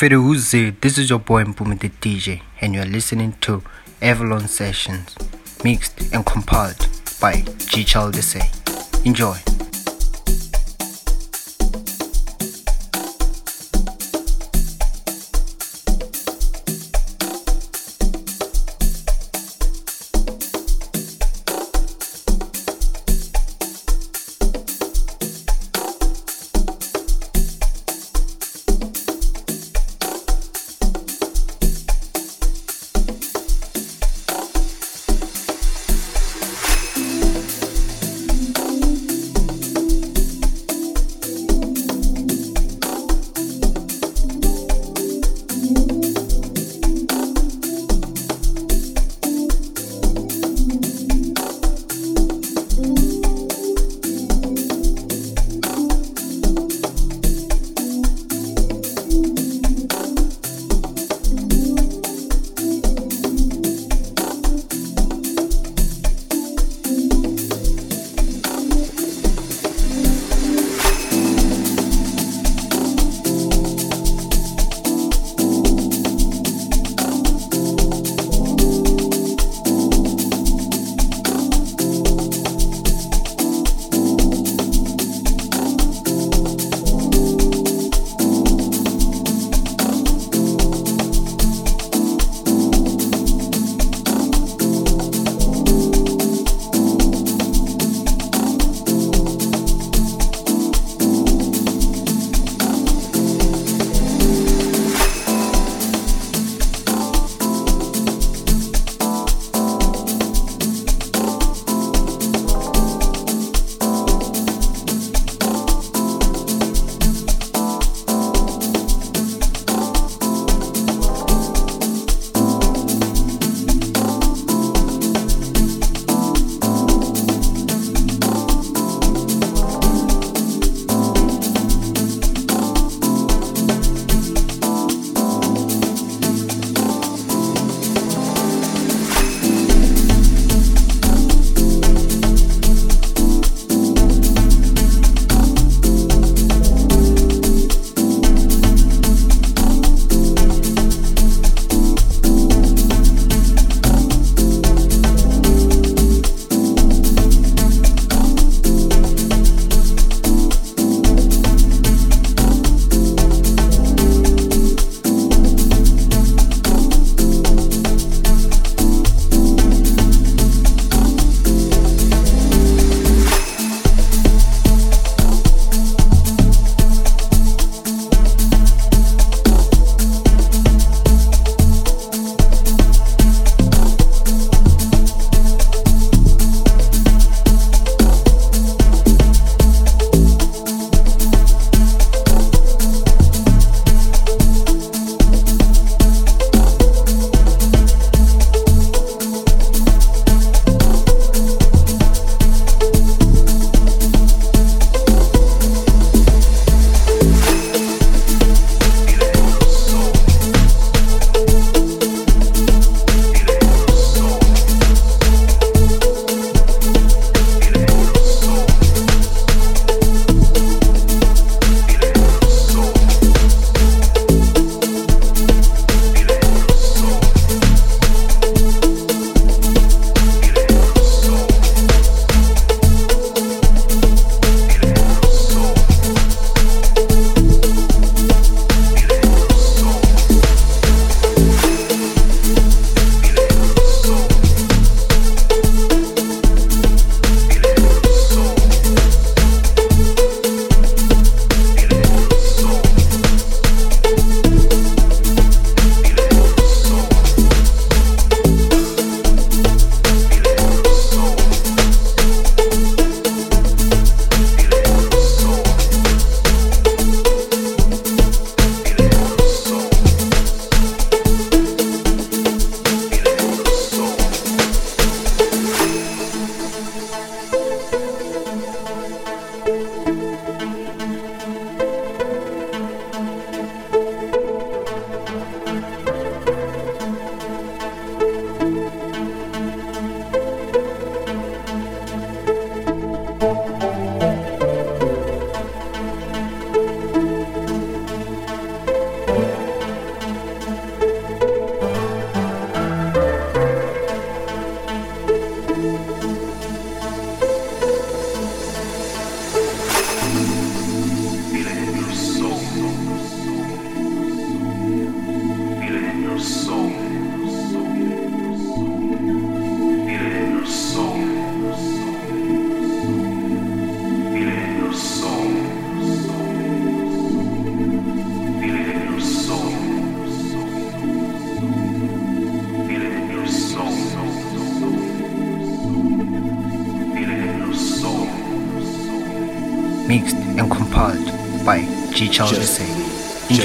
Feduzi, this is your boy Mpumi the DJ, and you are listening to Avalon Sessions, mixed and compiled by G. Chaldese. Enjoy.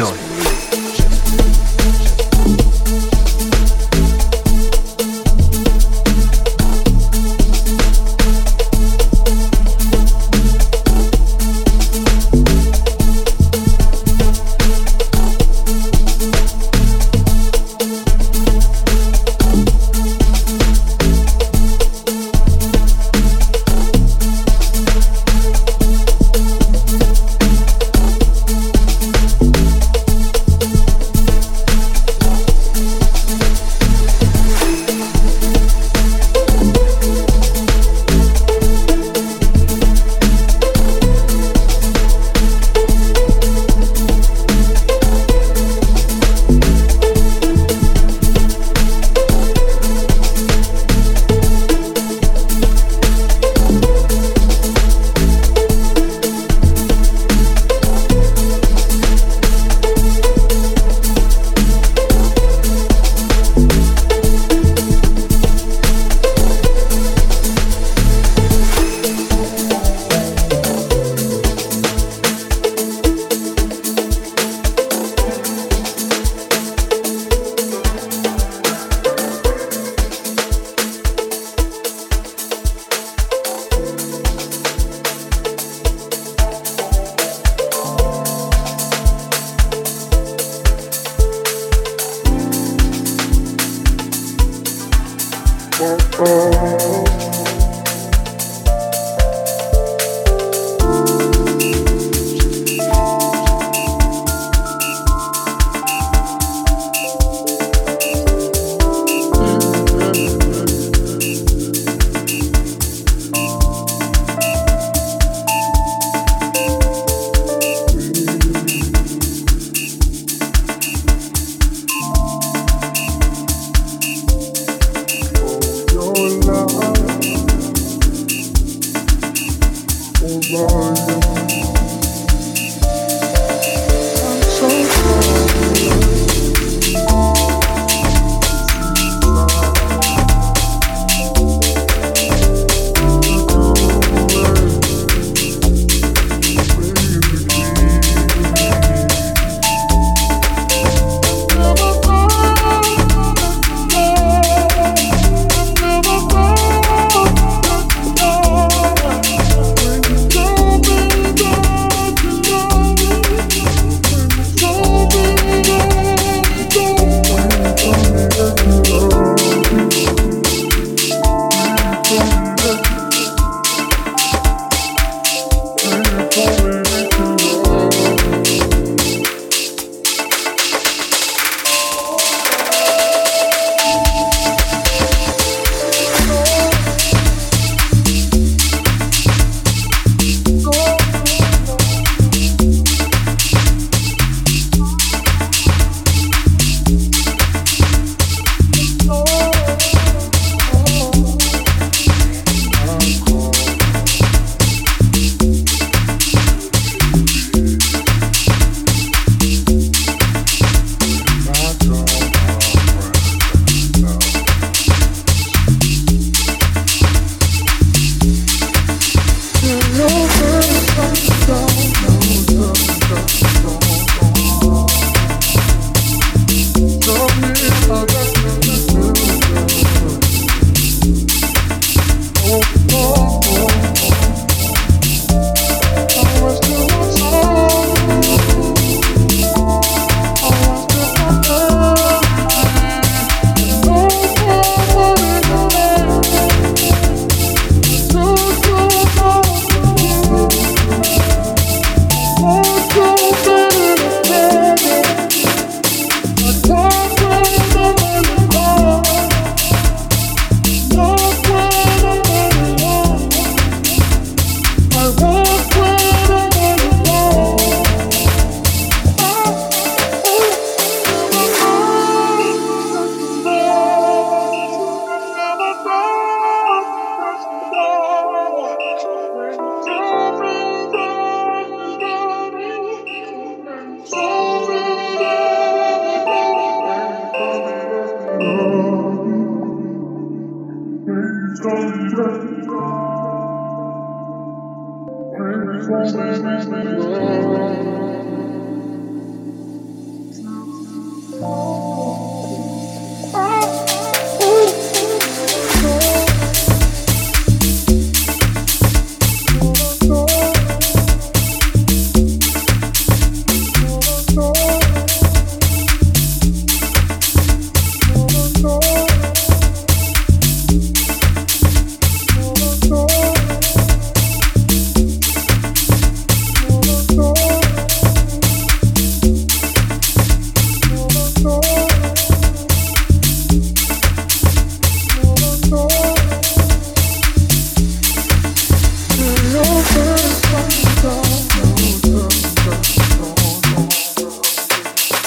Enjoy.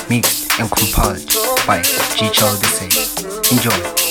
mixed and compiled by G. Charles Enjoy.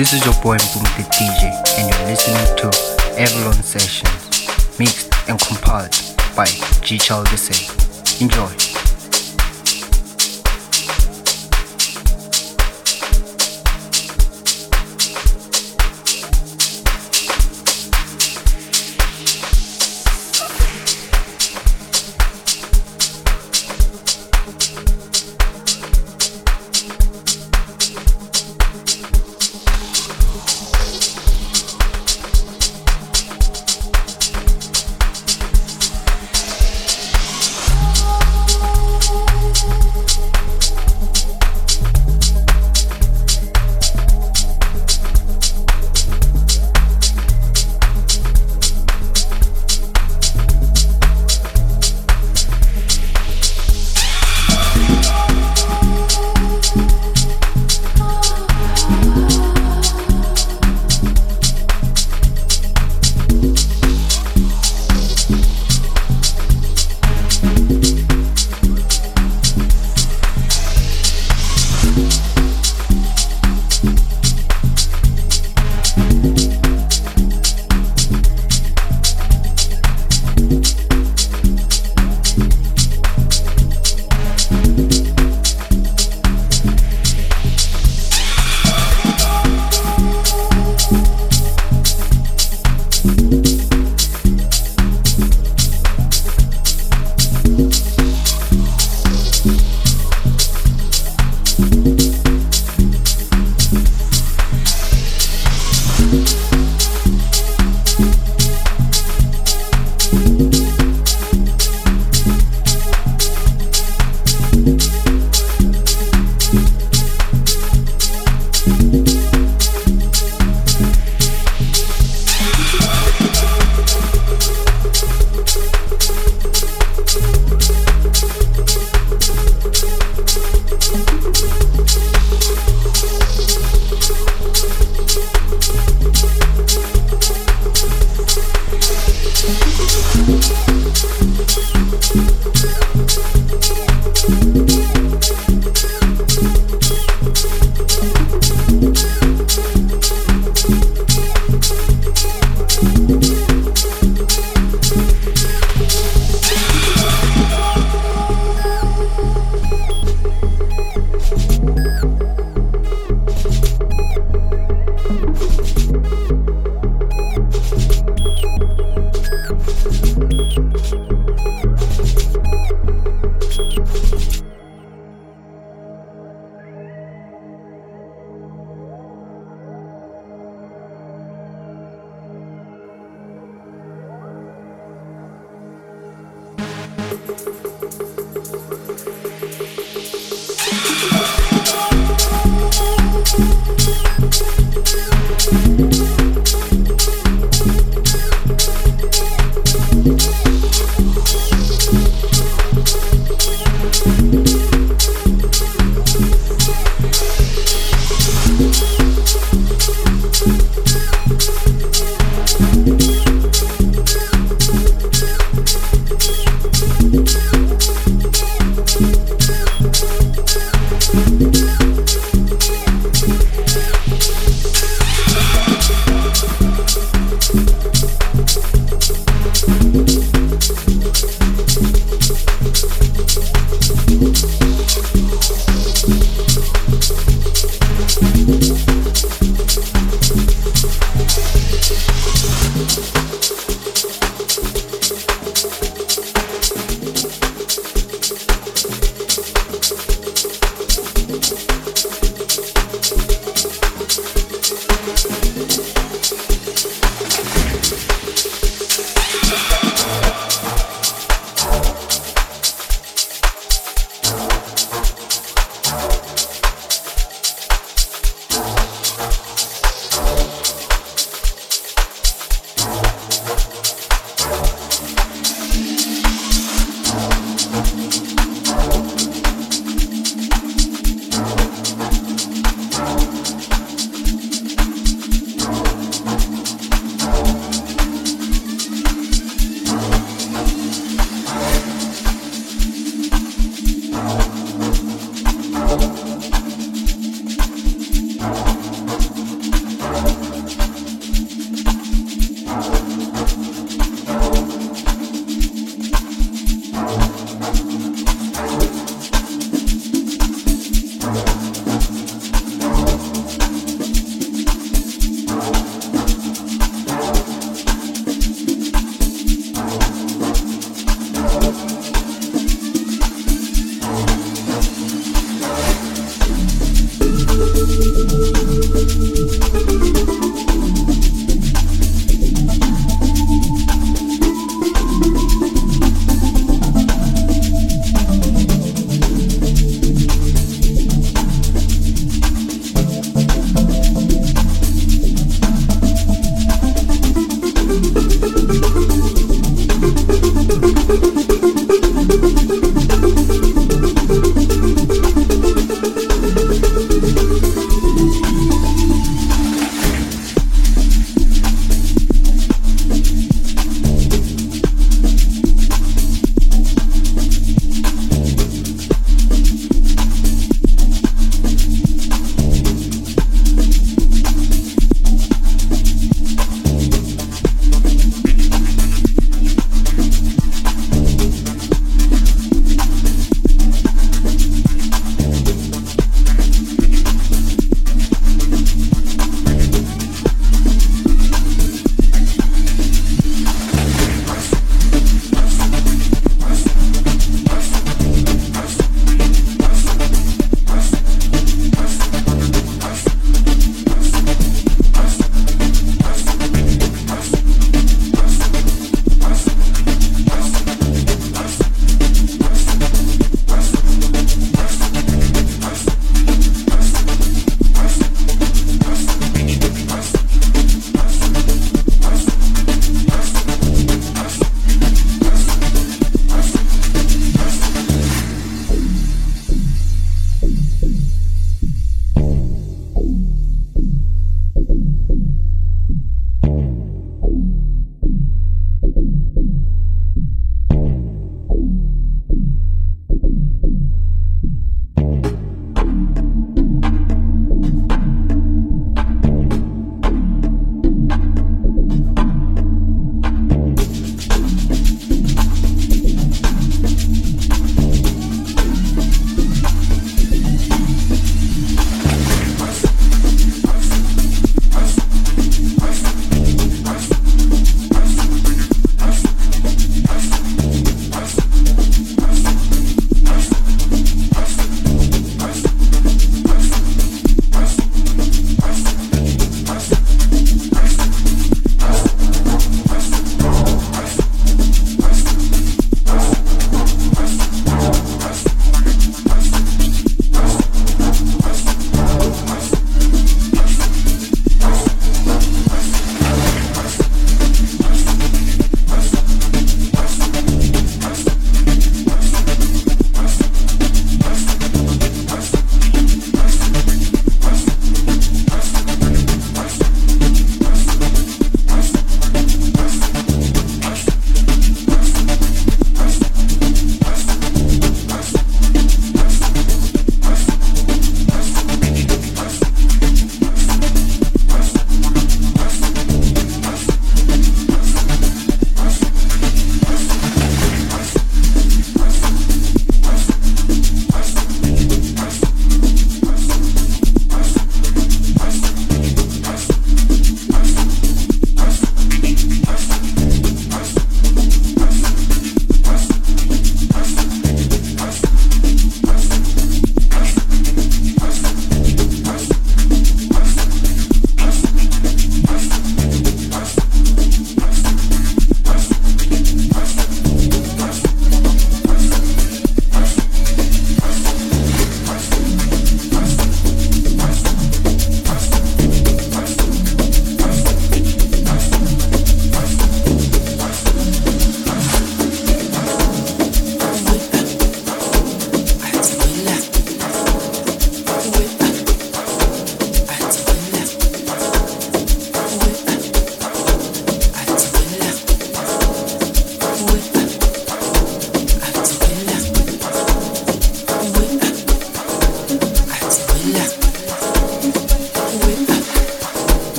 This is your boy the DJ, and you're listening to Avalon Sessions, mixed and compiled by G Child Enjoy.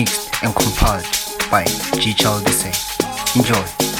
mixed and compiled by G. Child Enjoy.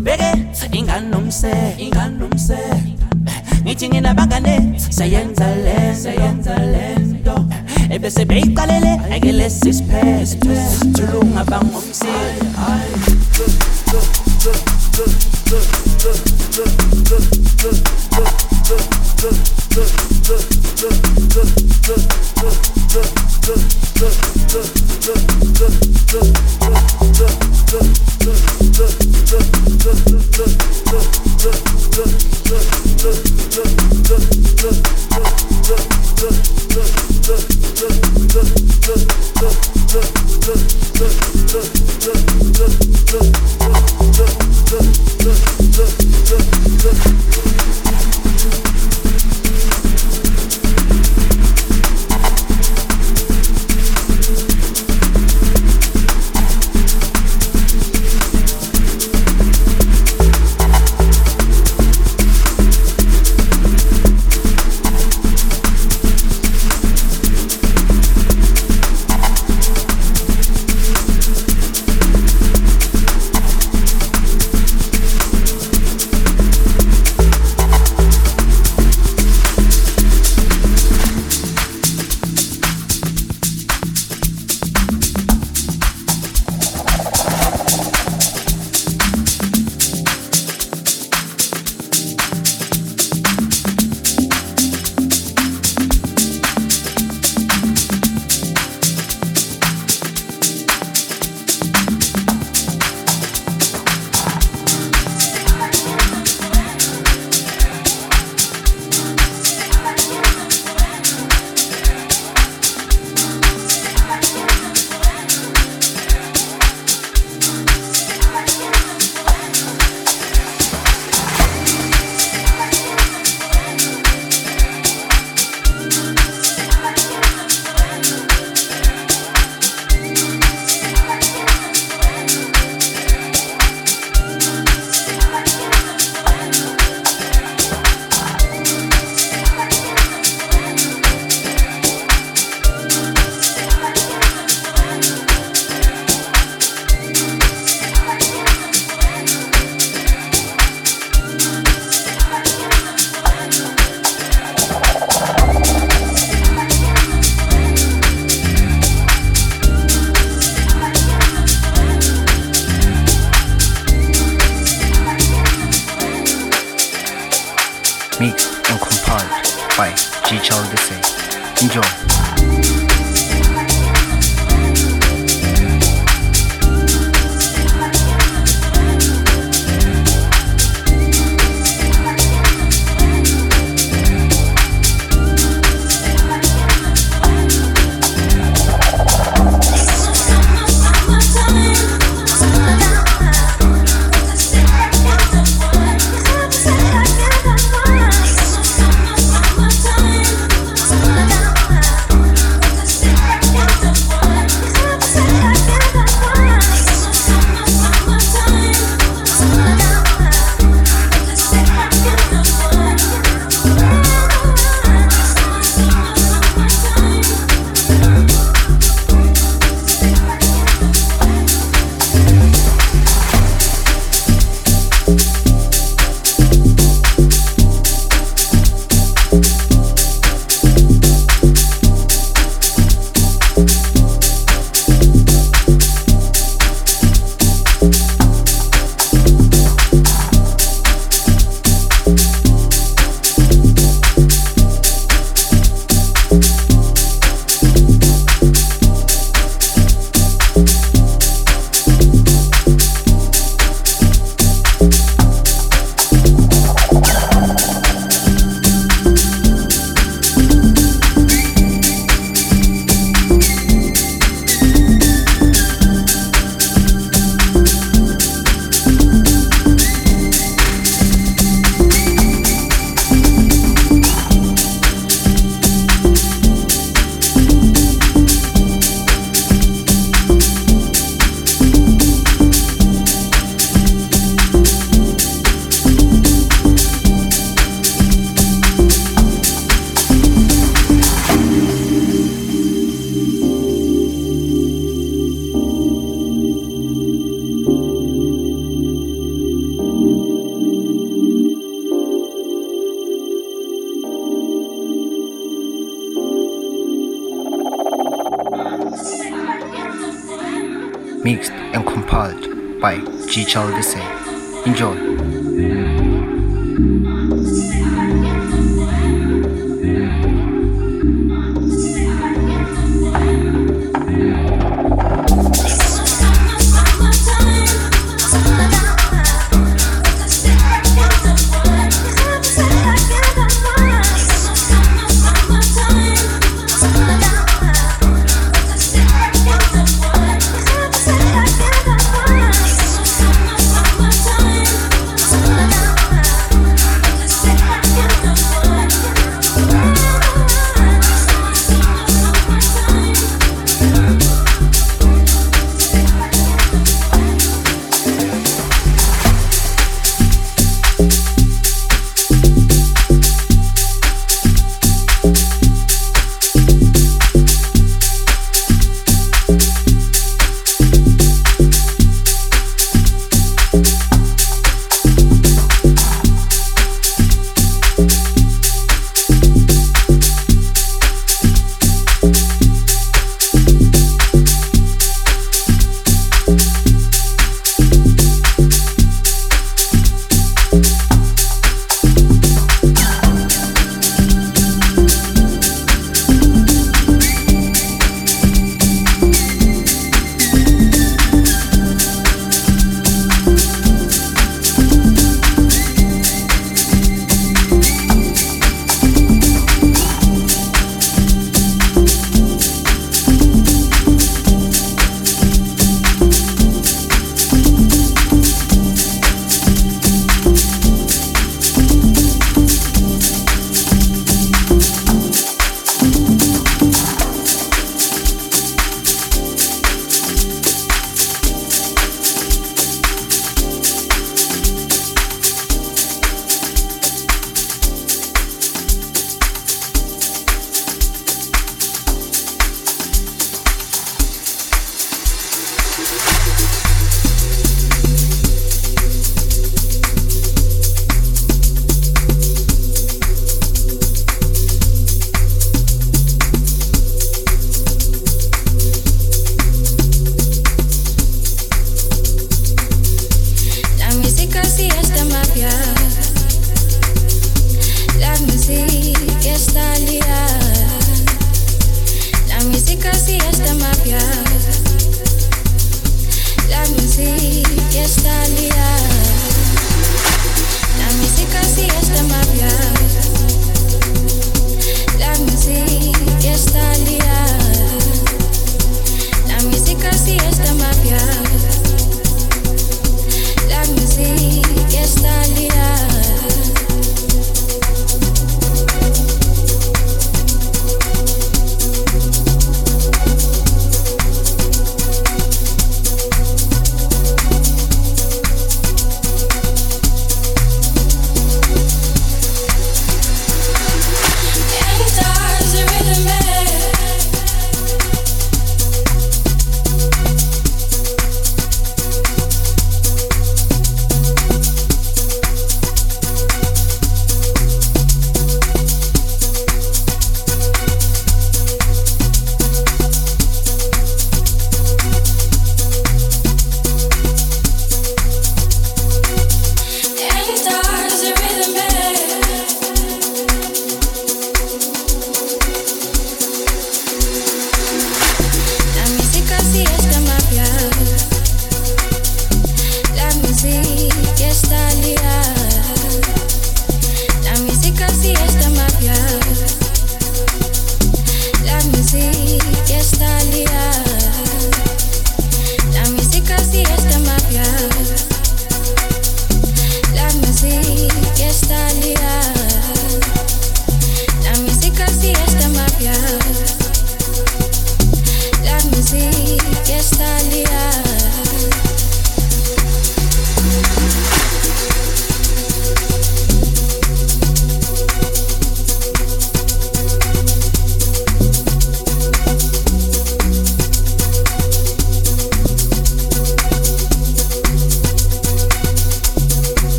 kubeke inganomse inganomse ngithi nginabangane sayenza le sayenza le nto ebese beyiqalele ake lesi siphethe thulunga bangomsile Look, look,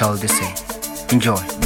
G Child